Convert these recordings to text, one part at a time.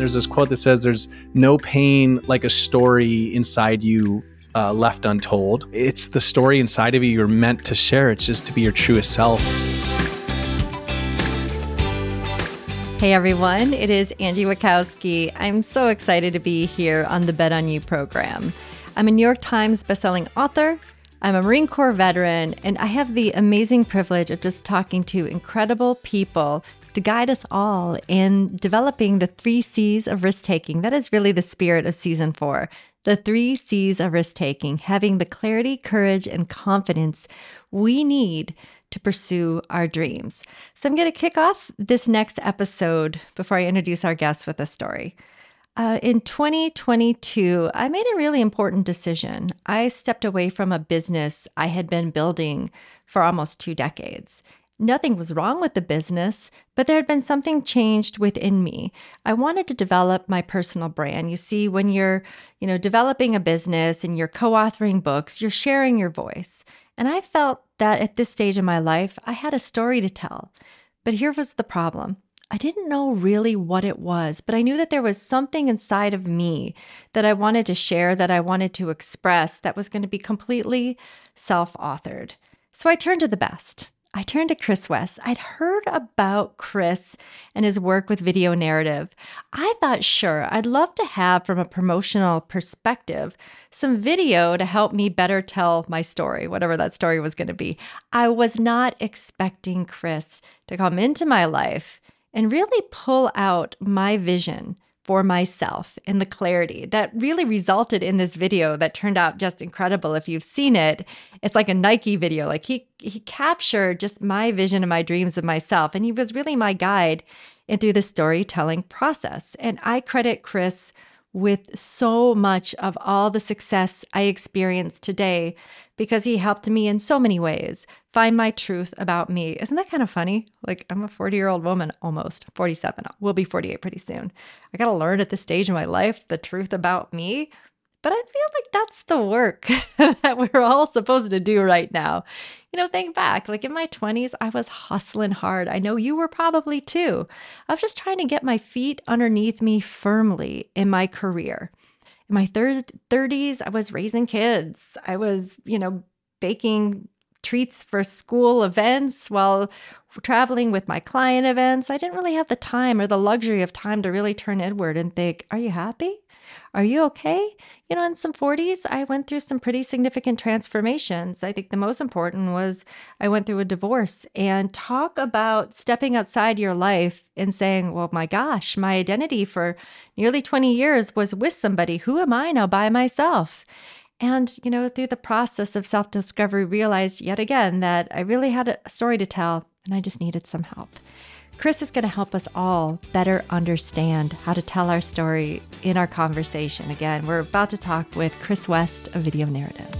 There's this quote that says, There's no pain like a story inside you uh, left untold. It's the story inside of you you're meant to share. It's just to be your truest self. Hey everyone, it is Angie Witkowski. I'm so excited to be here on the Bet on You program. I'm a New York Times bestselling author. I'm a Marine Corps veteran, and I have the amazing privilege of just talking to incredible people to guide us all in developing the three C's of risk taking. That is really the spirit of season four. The three C's of risk taking, having the clarity, courage, and confidence we need to pursue our dreams. So, I'm going to kick off this next episode before I introduce our guest with a story. Uh, in 2022, I made a really important decision. I stepped away from a business I had been building for almost two decades. Nothing was wrong with the business, but there had been something changed within me. I wanted to develop my personal brand. You see, when you're, you know, developing a business and you're co-authoring books, you're sharing your voice. And I felt that at this stage in my life, I had a story to tell. But here was the problem. I didn't know really what it was, but I knew that there was something inside of me that I wanted to share, that I wanted to express, that was going to be completely self authored. So I turned to the best. I turned to Chris West. I'd heard about Chris and his work with video narrative. I thought, sure, I'd love to have, from a promotional perspective, some video to help me better tell my story, whatever that story was going to be. I was not expecting Chris to come into my life and really pull out my vision for myself and the clarity that really resulted in this video that turned out just incredible. If you've seen it it's like a nike video. Like he he captured just my vision and my dreams of myself and he was really my guide in through the storytelling process. And i credit chris with so much of all the success I experience today because he helped me in so many ways find my truth about me. Isn't that kind of funny? Like, I'm a 40 year old woman, almost 47. We'll be 48 pretty soon. I got to learn at this stage in my life the truth about me. But I feel like that's the work that we're all supposed to do right now. You know, think back, like in my 20s, I was hustling hard. I know you were probably too. I was just trying to get my feet underneath me firmly in my career. In my thir- 30s, I was raising kids. I was, you know, baking treats for school events while traveling with my client events. I didn't really have the time or the luxury of time to really turn inward and think, are you happy? Are you okay? You know, in some 40s, I went through some pretty significant transformations. I think the most important was I went through a divorce and talk about stepping outside your life and saying, well, my gosh, my identity for nearly 20 years was with somebody. Who am I now by myself? And, you know, through the process of self discovery, realized yet again that I really had a story to tell and I just needed some help. Chris is going to help us all better understand how to tell our story in our conversation. Again, we're about to talk with Chris West of Video Narrative.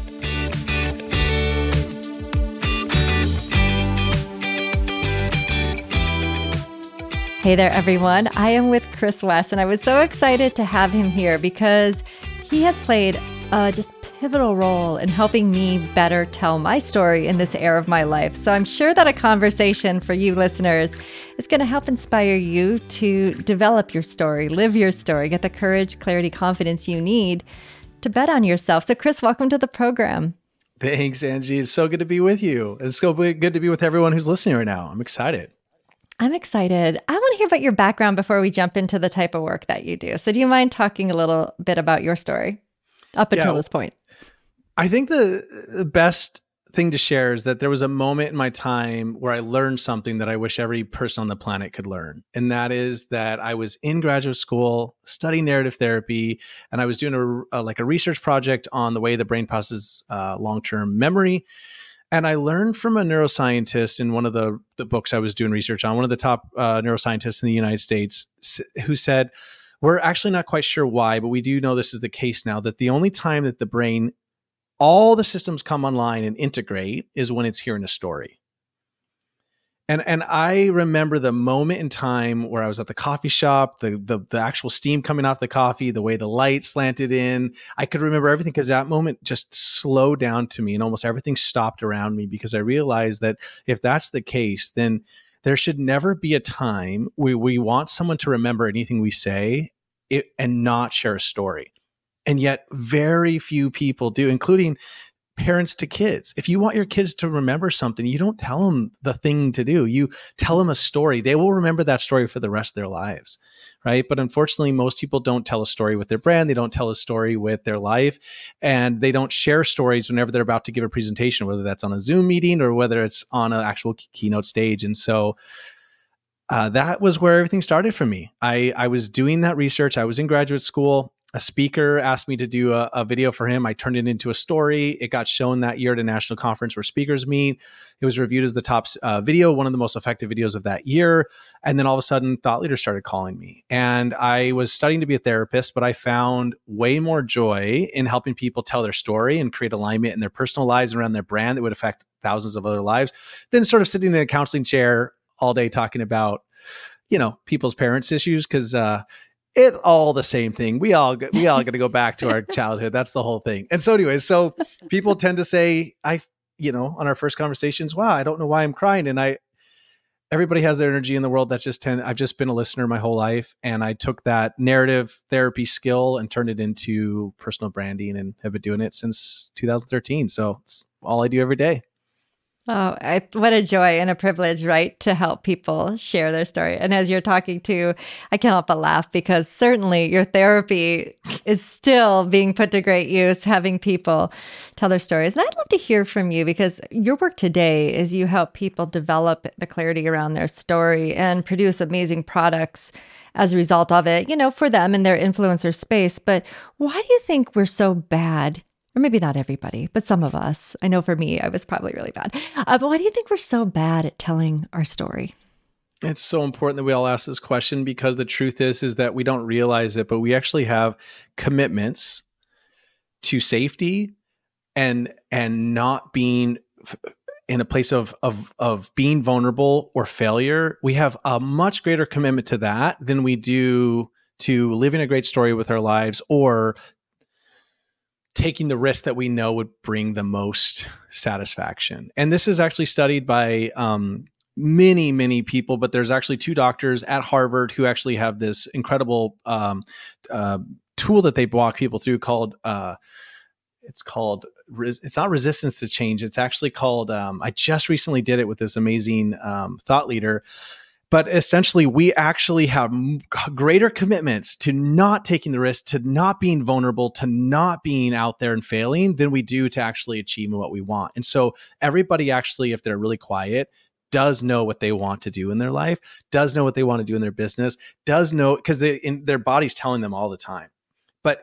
Hey there, everyone. I am with Chris West, and I was so excited to have him here because he has played uh, just pivotal role in helping me better tell my story in this era of my life. So I'm sure that a conversation for you listeners is going to help inspire you to develop your story, live your story, get the courage, clarity, confidence you need to bet on yourself. So, Chris, welcome to the program. Thanks, Angie. It's so good to be with you. It's so good to be with everyone who's listening right now. I'm excited. I'm excited. I want to hear about your background before we jump into the type of work that you do. So, do you mind talking a little bit about your story up until yeah, this point? I think the, the best thing to share is that there was a moment in my time where I learned something that I wish every person on the planet could learn. And that is that I was in graduate school studying narrative therapy and I was doing a, a like a research project on the way the brain processes uh, long-term memory. And I learned from a neuroscientist in one of the, the books I was doing research on, one of the top uh, neuroscientists in the United States, who said, we're actually not quite sure why, but we do know this is the case now that the only time that the brain all the systems come online and integrate is when it's hearing a story. And and I remember the moment in time where I was at the coffee shop, the the, the actual steam coming off the coffee, the way the light slanted in. I could remember everything because that moment just slowed down to me and almost everything stopped around me because I realized that if that's the case, then there should never be a time where we want someone to remember anything we say it, and not share a story. And yet, very few people do, including parents to kids. If you want your kids to remember something, you don't tell them the thing to do. You tell them a story. They will remember that story for the rest of their lives. Right. But unfortunately, most people don't tell a story with their brand. They don't tell a story with their life. And they don't share stories whenever they're about to give a presentation, whether that's on a Zoom meeting or whether it's on an actual keynote stage. And so, uh, that was where everything started for me. I, I was doing that research. I was in graduate school a speaker asked me to do a, a, video for him. I turned it into a story. It got shown that year at a national conference where speakers meet. It was reviewed as the top uh, video, one of the most effective videos of that year. And then all of a sudden, thought leaders started calling me. And I was studying to be a therapist, but I found way more joy in helping people tell their story and create alignment in their personal lives around their brand that would affect thousands of other lives than sort of sitting in a counseling chair all day talking about you know people's parents issues because uh, it's all the same thing. We all we all got to go back to our childhood. That's the whole thing. And so, anyways, so people tend to say, I, you know, on our first conversations, wow, I don't know why I'm crying, and I. Everybody has their energy in the world. That's just ten. I've just been a listener my whole life, and I took that narrative therapy skill and turned it into personal branding, and have been doing it since 2013. So it's all I do every day. Oh, I, what a joy and a privilege, right? To help people share their story. And as you're talking to, I can't help but laugh because certainly your therapy is still being put to great use, having people tell their stories. And I'd love to hear from you because your work today is you help people develop the clarity around their story and produce amazing products as a result of it, you know, for them in their influencer space. But why do you think we're so bad or maybe not everybody, but some of us. I know for me, I was probably really bad. Uh, but why do you think we're so bad at telling our story? It's so important that we all ask this question because the truth is is that we don't realize it, but we actually have commitments to safety and and not being in a place of of of being vulnerable or failure. We have a much greater commitment to that than we do to living a great story with our lives or taking the risk that we know would bring the most satisfaction. And this is actually studied by um, many, many people, but there's actually two doctors at Harvard who actually have this incredible um, uh, tool that they walk people through called. Uh, it's called it's not resistance to change it's actually called um, i just recently did it with this amazing um, thought leader but essentially we actually have greater commitments to not taking the risk to not being vulnerable to not being out there and failing than we do to actually achieving what we want. And so everybody actually if they're really quiet does know what they want to do in their life does know what they want to do in their business does know because they in their body's telling them all the time. But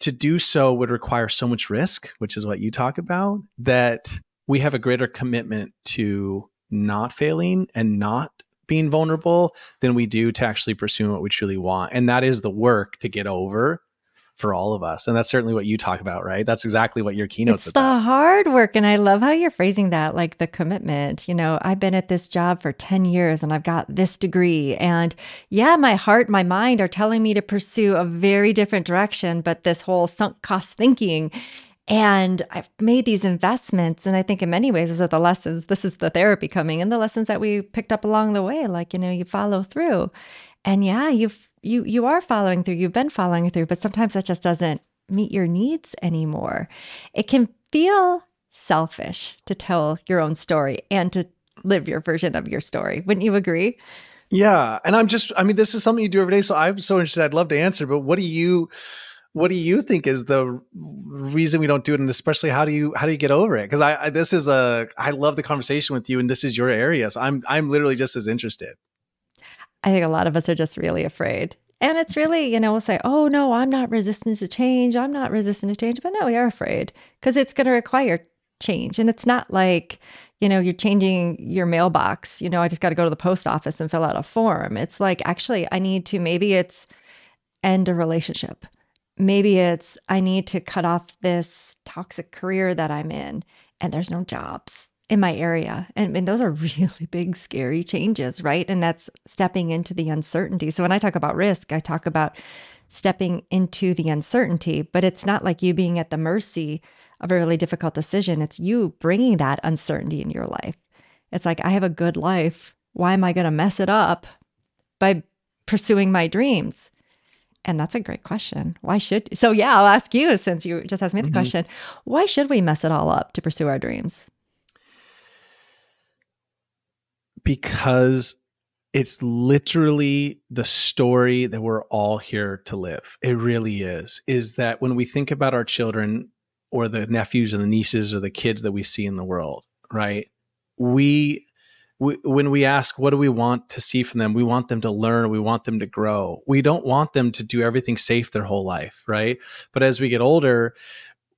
to do so would require so much risk which is what you talk about that we have a greater commitment to not failing and not being vulnerable than we do to actually pursuing what we truly want. And that is the work to get over for all of us. And that's certainly what you talk about, right? That's exactly what your keynote's it's about. the hard work. And I love how you're phrasing that, like the commitment. You know, I've been at this job for 10 years and I've got this degree. And yeah, my heart, my mind are telling me to pursue a very different direction. But this whole sunk cost thinking and I've made these investments. And I think in many ways, those are the lessons. This is the therapy coming and the lessons that we picked up along the way. Like, you know, you follow through. And yeah, you've you you are following through. You've been following through, but sometimes that just doesn't meet your needs anymore. It can feel selfish to tell your own story and to live your version of your story. Wouldn't you agree? Yeah. And I'm just, I mean, this is something you do every day. So I'm so interested. I'd love to answer, but what do you what do you think is the reason we don't do it? And especially how do you how do you get over it? Because I, I, this is a i love the conversation with you and this is your area so i'm i'm literally just as interested. I think a lot of us are just really afraid. And it's really you know we'll say oh no i'm not resistant to change. I'm not resistant to change. But no we are afraid because it's going to require change. And it's not like you know you're changing your mailbox you know i just got to go to the post office and fill out a form. It's like actually i need to maybe it's end a relationship Maybe it's I need to cut off this toxic career that I'm in and there's no jobs in my area. And, and, those are really big, scary changes, right? And that's stepping into the uncertainty. So when I talk about risk, I talk about stepping into the uncertainty, but it's not like you being at the mercy of a really difficult decision. It's you bringing that uncertainty in your life. It's like, I have a good life. Why am I going to mess it up by pursuing my dreams? And that's a great question. Why should so yeah, I'll ask you since you just asked me the mm-hmm. question. Why should we mess it all up to pursue our dreams? Because it's literally the story that we're all here to live. It really is. Is that when we think about our children or the nephews and the nieces or the kids that we see in the world, right? We, we when we ask what do we want to see from them, we want them to learn, we want them to grow. We don't want them to do everything safe their whole life, right? But as we get older,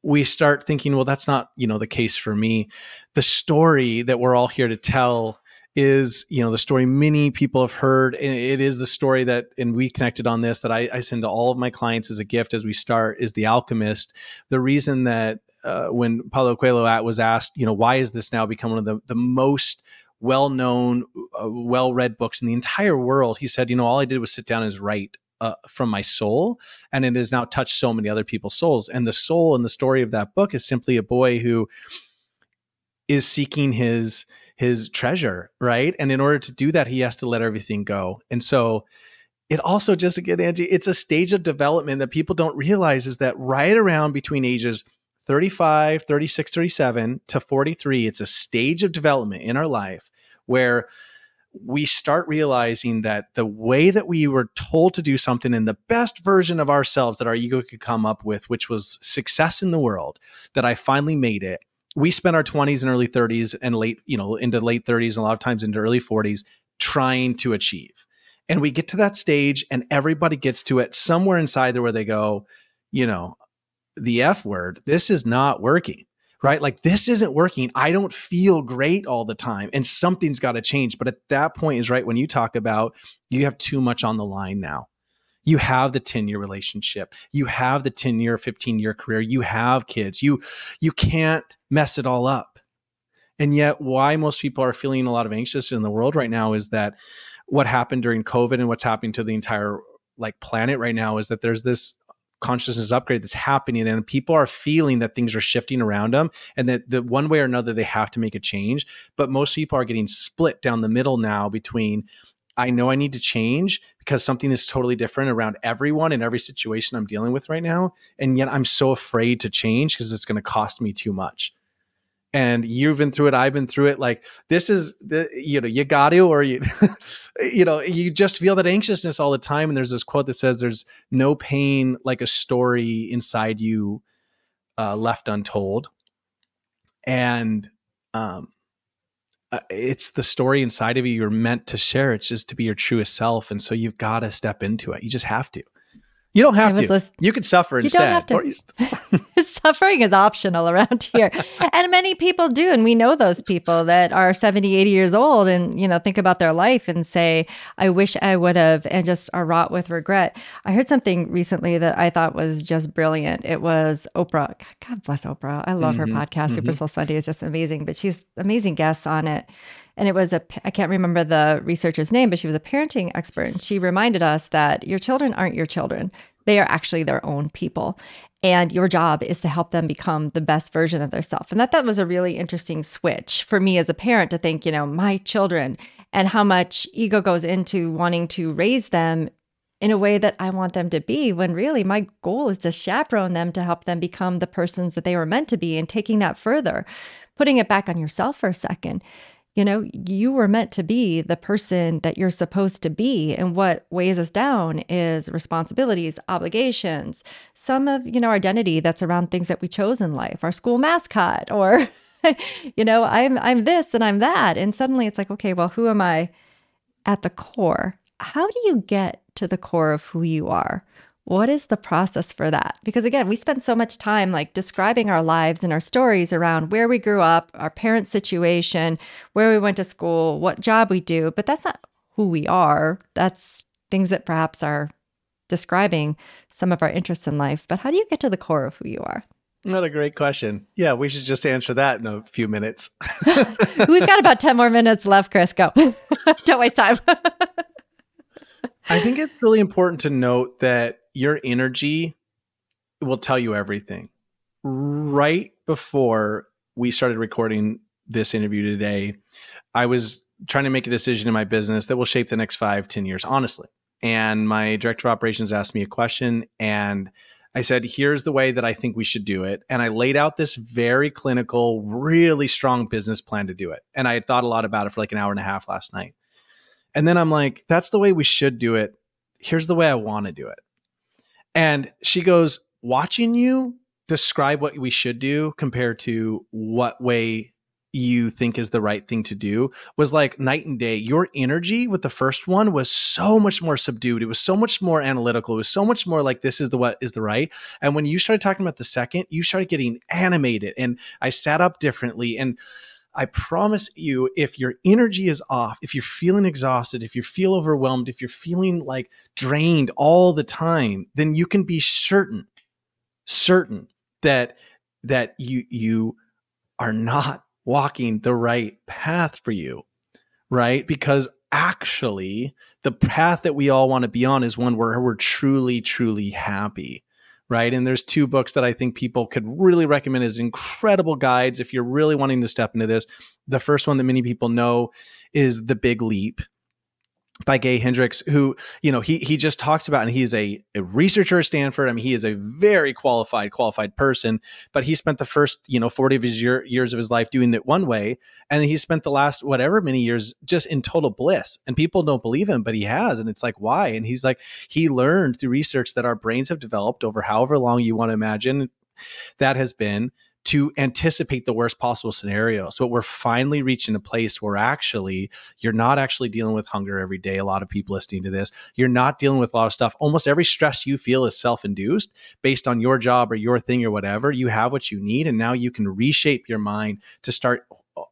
we start thinking, well, that's not, you know, the case for me. The story that we're all here to tell is you know the story many people have heard and it is the story that and we connected on this that I, I, send to all of my clients as a gift as we start is the alchemist the reason that uh, when paulo coelho at was asked you know why is this now become one of the, the most well-known uh, well-read books in the entire world he said you know all i did was sit down and write uh, from my soul and it has now touched so many other people's souls and the soul and the story of that book is simply a boy who is seeking his his treasure, right? And in order to do that, he has to let everything go. And so it also just again, Angie, it's a stage of development that people don't realize is that right around between ages 35, 36, 37 to 43, it's a stage of development in our life where we start realizing that the way that we were told to do something in the best version of ourselves that our ego could come up with, which was success in the world, that I finally made it, we spent our 20s and early 30s and late, you know, into late 30s and a lot of times into early 40s trying to achieve. And we get to that stage and everybody gets to it somewhere inside there where they go, you know, the F word, this is not working, right? Like this isn't working. I don't feel great all the time and something's got to change. But at that point is right when you talk about you have too much on the line now you have the 10 year relationship you have the 10 year 15 year career you have kids you you can't mess it all up and yet why most people are feeling a lot of anxious in the world right now is that what happened during covid and what's happening to the entire like planet right now is that there's this consciousness upgrade that's happening and people are feeling that things are shifting around them and that the one way or another they have to make a change but most people are getting split down the middle now between I know I need to change because something is totally different around everyone in every situation I'm dealing with right now. And yet I'm so afraid to change because it's going to cost me too much. And you've been through it. I've been through it. Like this is the, you know, you got to, or you, you know, you just feel that anxiousness all the time. And there's this quote that says, there's no pain like a story inside you uh, left untold. And, um, uh, it's the story inside of you you're meant to share. It's just to be your truest self, and so you've got to step into it. You just have to. You don't have to. List- you could suffer you instead. Don't have to. Suffering is optional around here. and many people do. And we know those people that are 70, 80 years old and, you know, think about their life and say, I wish I would have, and just are wrought with regret. I heard something recently that I thought was just brilliant. It was Oprah. God bless Oprah. I love mm-hmm. her podcast. Mm-hmm. Super Soul Sunday is just amazing, but she's amazing guests on it and it was a i can't remember the researcher's name but she was a parenting expert. And she reminded us that your children aren't your children. They are actually their own people. And your job is to help them become the best version of themselves. And that that was a really interesting switch for me as a parent to think you know my children and how much ego goes into wanting to raise them in a way that I want them to be, when really my goal is to chaperone them to help them become the persons that they were meant to be and taking that further, putting it back on yourself for a second you know, you were meant to be the person that you're supposed to be. And what weighs us down is responsibilities, obligations, some of, you know, identity that's around things that we chose in life, our school mascot, or, you know, I'm I'm this and I'm that. And suddenly it's like, okay, well, who am I at the core? How do you get to the core of who you are? What is the process for that? Because again, we spend so much time like describing our lives and our stories around where we grew up, our parents' situation, where we went to school, what job we do, but that's not who we are. That's things that perhaps are describing some of our interests in life. But how do you get to the core of who you are? What a great question. Yeah, we should just answer that in a few minutes. We've got about 10 more minutes left, Chris. Go. Don't waste time. I think it's really important to note that your energy will tell you everything. Right before we started recording this interview today, I was trying to make a decision in my business that will shape the next five, ten years, honestly. and my director of operations asked me a question and I said, here's the way that I think we should do it. And I laid out this very clinical, really strong business plan to do it. And I had thought a lot about it for like an hour and a half last night. And then I'm like, that's the way we should do it. Here's the way I want to do it. And she goes, watching you describe what we should do compared to what way you think is the right thing to do was like night and day. Your energy with the first one was so much more subdued. It was so much more analytical. It was so much more like this is the what is the right. And when you started talking about the second, you started getting animated and I sat up differently and I promise you, if your energy is off, if you're feeling exhausted, if you feel overwhelmed, if you're feeling like drained all the time, then you can be certain, certain that that you you are not walking the right path for you, right? Because actually, the path that we all want to be on is one where we're truly, truly happy, right? And there's two books that I think people could really recommend as incredible guides if you're really wanting to step into this. The first one that many people know is The Big Leap by Gay Hendricks, who you know he he just talks about, and he's a, a, researcher at Stanford. I mean, he is a very qualified qualified person, but he spent the first you know forty of his year, years of his life doing it one way, and he spent the last whatever many years just in total bliss. And people don't believe him, but he has, and it's like why? And he's like he learned through research that our brains have developed over however long you want to imagine that has been to anticipate the worst possible scenario. So we're finally reaching a place where actually you're not actually dealing with hunger every day. A lot of people listening to this, you're not dealing with a lot of stuff. Almost every stress you feel is self-induced based on your job or your thing or whatever. You have what you need and now you can reshape your mind to start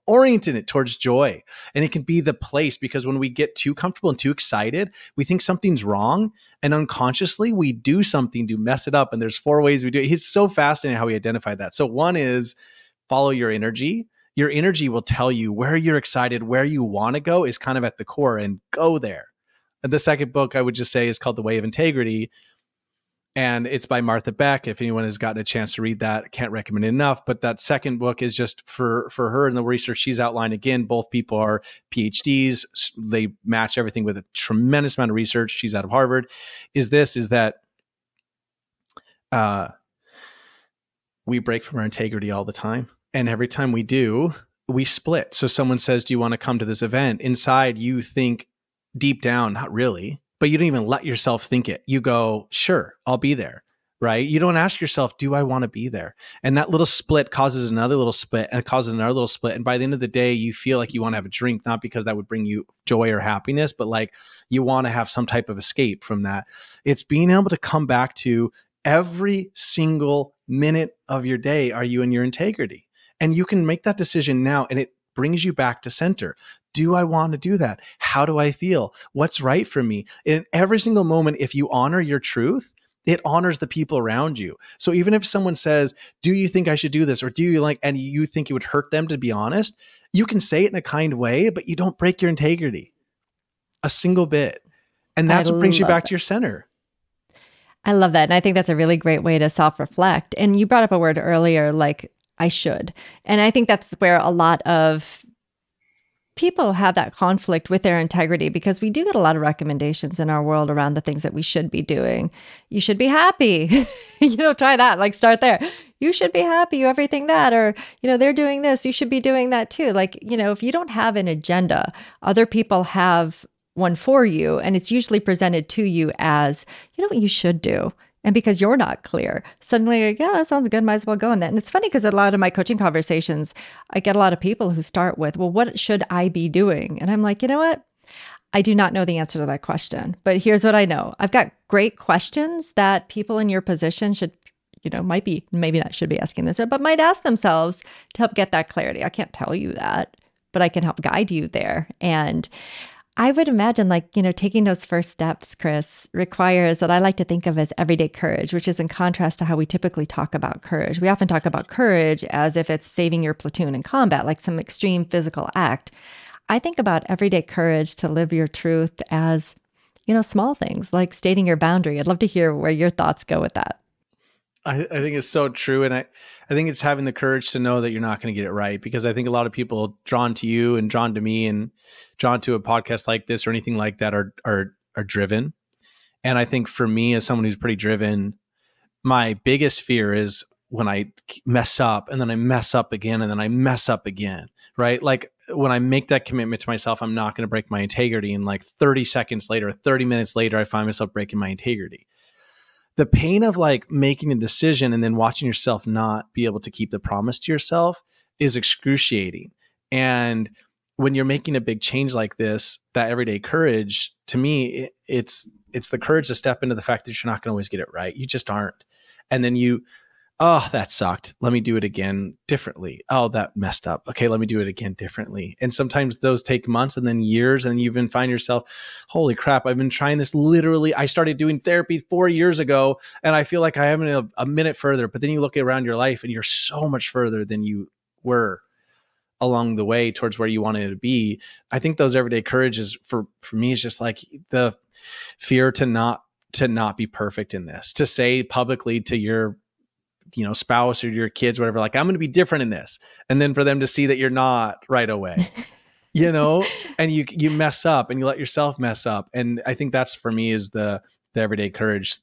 orienting it towards joy. And it can be the place because when we get too comfortable and too excited, we think something's wrong. And unconsciously, we do something to mess it up. And there's four ways we do it. He's so fascinating how we identify that. So, one is follow your energy. Your energy will tell you where you're excited, where you want to go is kind of at the core, and go there. And the second book I would just say is called The Way of Integrity and it's by Martha Beck. If anyone has gotten a chance to read that, can't recommend it enough. But that second book is just for for her and the research she's outlined. Again, both people are PhDs. They match everything with a tremendous amount of research. She's out of Harvard. Is this is that uh, we break from our integrity all the time, and every time we do, we split. So someone says, "Do you want to come to this event?" Inside, you think deep down, not really but you don't even let yourself think it. You go, sure, I'll be there. Right. You don't ask yourself, do I want to be there? And that little split causes another little split and it causes another little split. And by the end of the day, you feel like you want to have a drink, not because that would bring you joy or happiness, but like you want to have some type of escape from that. It's being able to come back to every single minute of your day. Are you in your integrity? And you can make that decision now. And it brings you back to center. Do I want to do that? How do I feel? What's right for me? In every single moment, if you honor your truth, it honors the people around you. So even if someone says, "Do you think I should do this?" or "Do you like," and you think it would hurt them to be honest, you can say it in a kind way, but you don't break your integrity a single bit, and that's I what brings you back that. to your center. I love that, and I think that's a really great way to self-reflect. And you brought up a word earlier, like I should. And I think that's where a lot of people have that conflict with their integrity because we do get a lot of recommendations in our world around the things that we should be doing. You should be happy. you know, try that, like start there. You should be happy, You everything that, or, you know, they're doing this, you should be doing that too. Like, you know, if you don't have an agenda, other people have one for you, and it's usually presented to you as, you know what you should do and because you're not clear, suddenly, like, yeah, that sounds good. Might as well go in that. And it's funny because a lot of my coaching conversations, I get a lot of people who start with, well, what should I be doing? And I'm like, you know what? I do not know the answer to that question, but here's what I know. I've got great questions that people in your position should, you know, might be, maybe not should be asking this, but might ask themselves to help get that clarity. I can't tell you that, but I can help guide you there. And I would imagine, like, you know, taking those first steps, Chris, requires that I like to think of as everyday courage, which is in contrast to how we typically talk about courage. We often talk about courage as if it's saving your platoon in combat, like some extreme physical act. I think about everyday courage to live your truth as, you know, small things like stating your boundary. I'd love to hear where your thoughts go with that. I, I, think it's so true. And I, I think it's having the courage to know that you're not going to get it right because I think a lot of people drawn to you and drawn to me and drawn to a podcast like this or anything like that are, are, are driven. And I think for me, as someone who's pretty driven, my biggest fear is when I mess up and then I mess up again and then I mess up again, right? Like when I make that commitment to myself, I'm not going to break my integrity. And like 30 seconds later, 30 minutes later, I find myself breaking my integrity. The pain of like making a decision and then watching yourself not be able to keep the promise to yourself is excruciating. And when you're making a big change like this, that everyday courage, to me, it's it's the courage to step into the fact that you're not going to always get it right. You just aren't. And then you oh, that sucked. Let me do it again differently. Oh, that messed up. Okay, let me do it again differently. And sometimes those take months and then years, and you even find yourself, holy crap, I've been trying this literally. I started doing therapy four years ago, and I feel like I am a, a minute further. But then you look around your life and you're so much further than you were along the way towards where you wanted to be. I think those everyday courages for for me is just like the fear to not to not be perfect in this to say publicly to your you know spouse or your kids whatever like i'm going to be different in this and then for them to see that you're not right away you know and you you mess up and you let yourself mess up and i think that's for me is the the everyday courage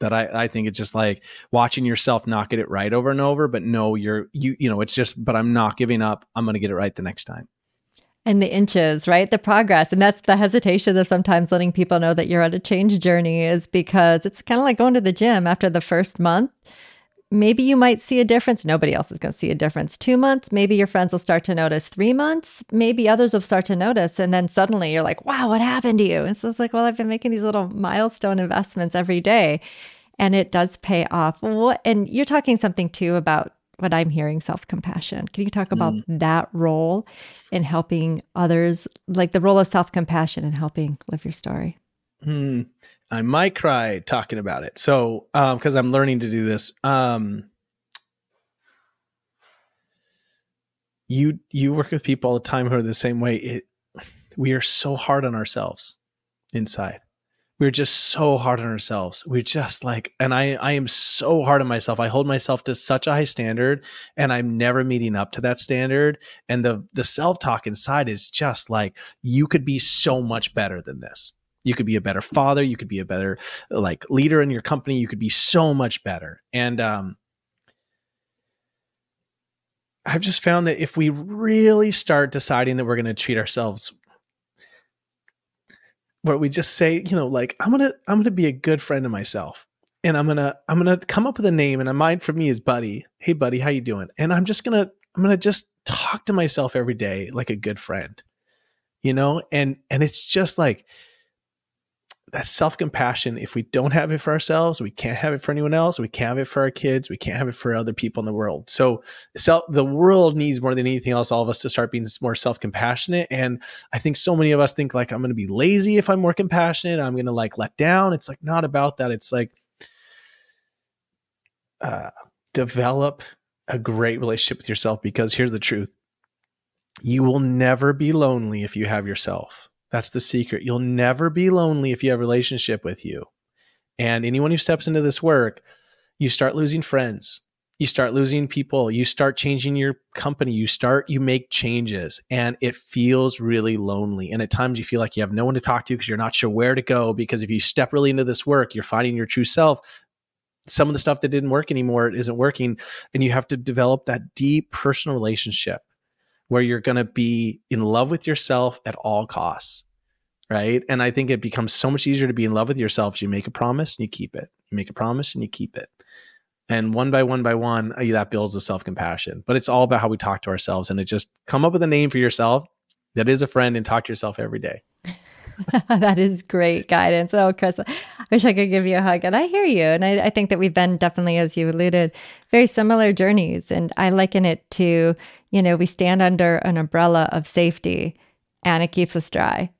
that I, I think it's just like watching yourself not get it right over and over but no you're you you know it's just but i'm not giving up i'm going to get it right the next time and the inches, right? The progress. And that's the hesitation of sometimes letting people know that you're on a change journey is because it's kind of like going to the gym after the first month maybe you might see a difference. Nobody else is going to see a difference. Two months, maybe your friends will start to notice. Three months, maybe others will start to notice. And then suddenly you're like, wow, what happened to you? And so it's like, well, I've been making these little milestone investments every day and it does pay off. What, and you're talking something too about what I'm hearing self compassion. Can you talk about mm. that role in helping others, like the role of self compassion in helping live your story? Mm. I might cry talking about it. So, because um, I'm learning to do this, um, you you work with people all the time who are the same way. It we are so hard on ourselves inside. We're just so hard on ourselves. We're just like, and I I am so hard on myself. I hold myself to such a high standard, and I'm never meeting up to that standard. And the the self talk inside is just like, you could be so much better than this you could be a better father you could be a better like leader in your company you could be so much better. And um i've just found that if we really start deciding that we're going to treat ourselves where we just say you know like i'm gonna i'm gonna be a good friend to myself and i'm gonna i'm gonna come up with a name and mine for me is buddy. Hey buddy how you doing? And i'm just gonna i'm gonna just talk to myself every day like a good friend you know? And and it's just like that self compassion, if we don't have it for ourselves, we can't have it for anyone else. We can't have it for our kids. We can't have it for other people in the world. So, so the world needs more than anything else, all of us to start being more self compassionate. And I think so many of us think like, I'm going to be lazy if I'm more compassionate. I'm going to like let down. It's like not about that. It's like, uh, develop a great relationship with yourself because here's the truth you will never be lonely if you have yourself that's the secret. You'll never be lonely if you have a relationship with you. And anyone who steps into this work, you start losing friends. You start losing people. You start changing your company. You start, you make changes and it feels really lonely. And at times you feel like you have no one to talk to because you're not sure where to go. Because if you step really into this work, you're finding your true self. Some of the stuff that didn't work anymore isn't working. And you have to develop that deep personal relationship where you're going to be in love with yourself at all costs. Right. And I think it becomes so much easier to be in love with yourself. You make a promise and you keep it. You make a promise and you keep it. And one by one by one, uh, that builds the self compassion. But it's all about how we talk to ourselves. And it just come up with a name for yourself that is a friend and talk to yourself every day. that is great guidance. Oh, Chris, I wish I could give you a hug. And I hear you. And I, I, think that we've been definitely, as you alluded, very similar journeys. And I liken it to, you know, we stand under an umbrella of safety and it keeps us dry.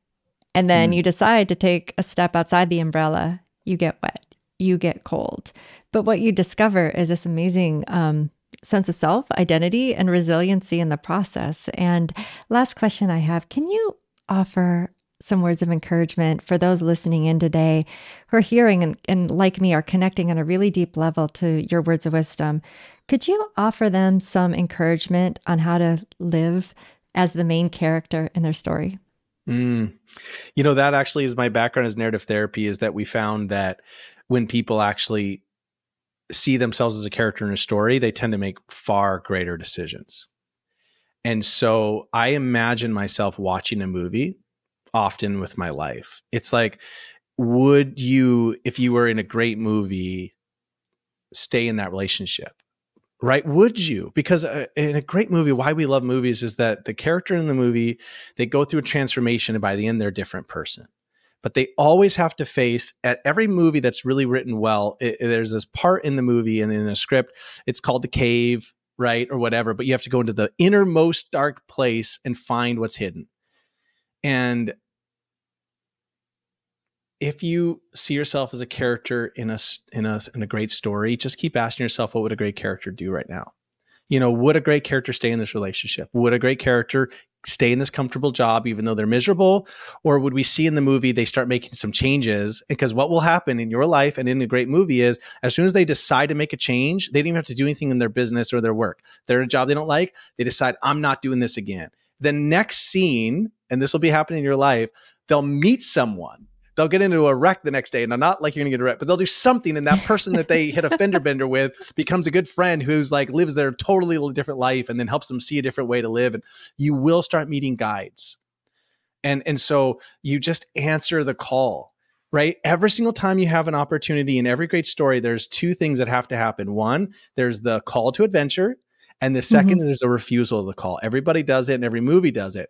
And then mm. you decide to take a step outside the umbrella, you get wet, you get cold. But what you discover is this amazing um, sense of self, identity, and resiliency in the process. And last question I have can you offer some words of encouragement for those listening in today who are hearing and, and, like me are connecting on a really deep level to your words of wisdom. Could you offer them some encouragement on how to live as the main character in their story? Mm. You know, that actually is my background as narrative therapy is that we found that when people actually see themselves as a character in a story, they tend to make far greater decisions. And so I imagine myself watching a movie often with my life. It's like, would you, if you were in a great movie, stay in that relationship? right would you because uh, in a great movie why we love movies is that the character in the movie they go through a transformation and by the end they're a different person but they always have to face at every movie that's really written well it, there's this part in the movie and in a script it's called the cave right or whatever but you have to go into the innermost dark place and find what's hidden and if you see yourself as a character in a in a in a great story, just keep asking yourself, what would a great character do right now? You know, would a great character stay in this relationship? Would a great character stay in this comfortable job even though they're miserable? Or would we see in the movie they start making some changes? Because what will happen in your life and in a great movie is as soon as they decide to make a change, they don't even have to do anything in their business or their work. They're in a job they don't like, they decide, I'm not doing this again. The next scene, and this will be happening in your life, they'll meet someone they'll get into a wreck the next day. And not like you're gonna get a wreck, but they'll do something, and that person that they hit a fender bender with becomes a good friend who's like lives their totally different life and then helps them see a different way to live. And you will start meeting guides. And and so you just answer the call. Right. Every single time you have an opportunity in every great story, there's two things that have to happen. One, there's the call to adventure. And the 2nd mm-hmm. is a refusal of the call. Everybody does it and every movie does it.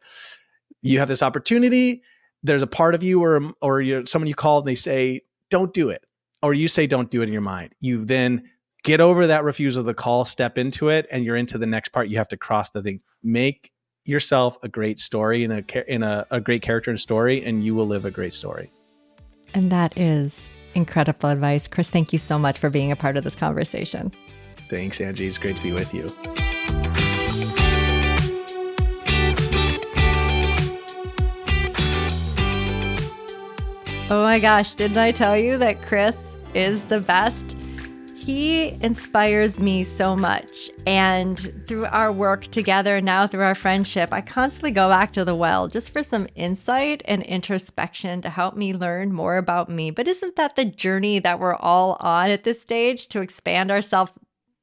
You have this opportunity there's a part of you or or you someone you call and they say don't do it or you say don't do it in your mind you then get over that refusal of the call step into it and you're into the next part you have to cross the thing make yourself a great story and a in a, a great character and story and you will live a great story and that is incredible advice chris thank you so much for being a part of this conversation thanks angie it's great to be with you Oh my gosh, didn't I tell you that Chris is the best? He inspires me so much. And through our work together, now through our friendship, I constantly go back to the well just for some insight and introspection to help me learn more about me. But isn't that the journey that we're all on at this stage to expand our self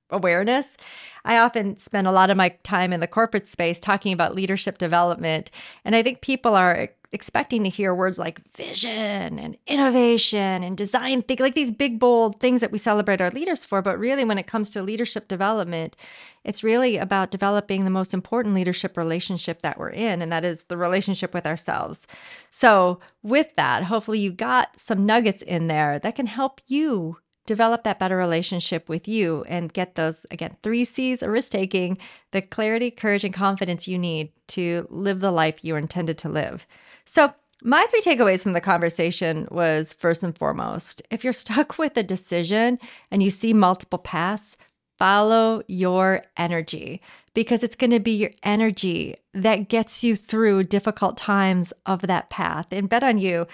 awareness? I often spend a lot of my time in the corporate space talking about leadership development. And I think people are expecting to hear words like vision and innovation and design think like these big bold things that we celebrate our leaders for but really when it comes to leadership development it's really about developing the most important leadership relationship that we're in and that is the relationship with ourselves so with that hopefully you got some nuggets in there that can help you develop that better relationship with you and get those, again, three C's of risk taking, the clarity, courage, and confidence you need to live the life you are intended to live. So, my three takeaways from the conversation was first and foremost, if you're stuck with a decision and you see multiple paths, follow your energy because it's going to be your energy that gets you through difficult times of that path. And bet on you,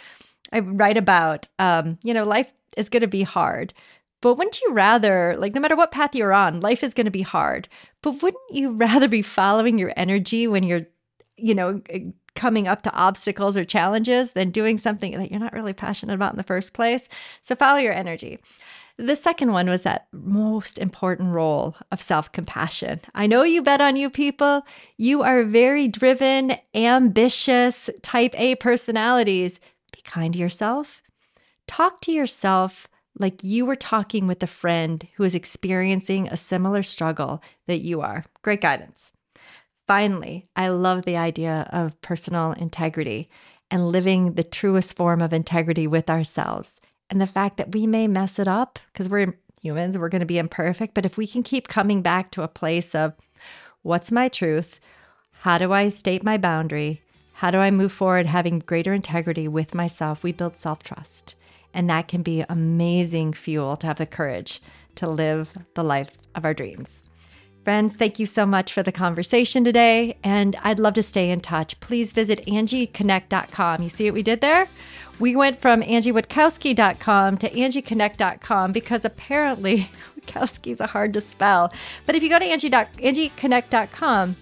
I write about, um, you know, life is going to be hard. But wouldn't you rather, like, no matter what path you're on, life is going to be hard. But wouldn't you rather be following your energy when you're, you know, coming up to obstacles or challenges than doing something that you're not really passionate about in the first place? So follow your energy. The second one was that most important role of self compassion. I know you bet on you people. You are very driven, ambitious, type A personalities. Be kind to yourself Talk to yourself like you were talking with a friend who is experiencing a similar struggle that you are. Great guidance. Finally, I love the idea of personal integrity and living the truest form of integrity with ourselves. And the fact that we may mess it up because we're humans, we're going to be imperfect. But if we can keep coming back to a place of what's my truth? How do I state my boundary? How do I move forward having greater integrity with myself? We build self trust. And that can be amazing fuel to have the courage to live the life of our dreams. Friends, thank you so much for the conversation today. And I'd love to stay in touch. Please visit angieconnect.com. You see what we did there? We went from angiewitkowski.com to angieconnect.com because apparently Witkowski's a hard to spell. But if you go to angie. angieconnect.com,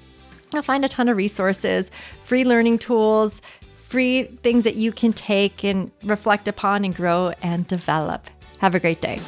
you'll find a ton of resources, free learning tools, free things that you can take and reflect upon and grow and develop. Have a great day.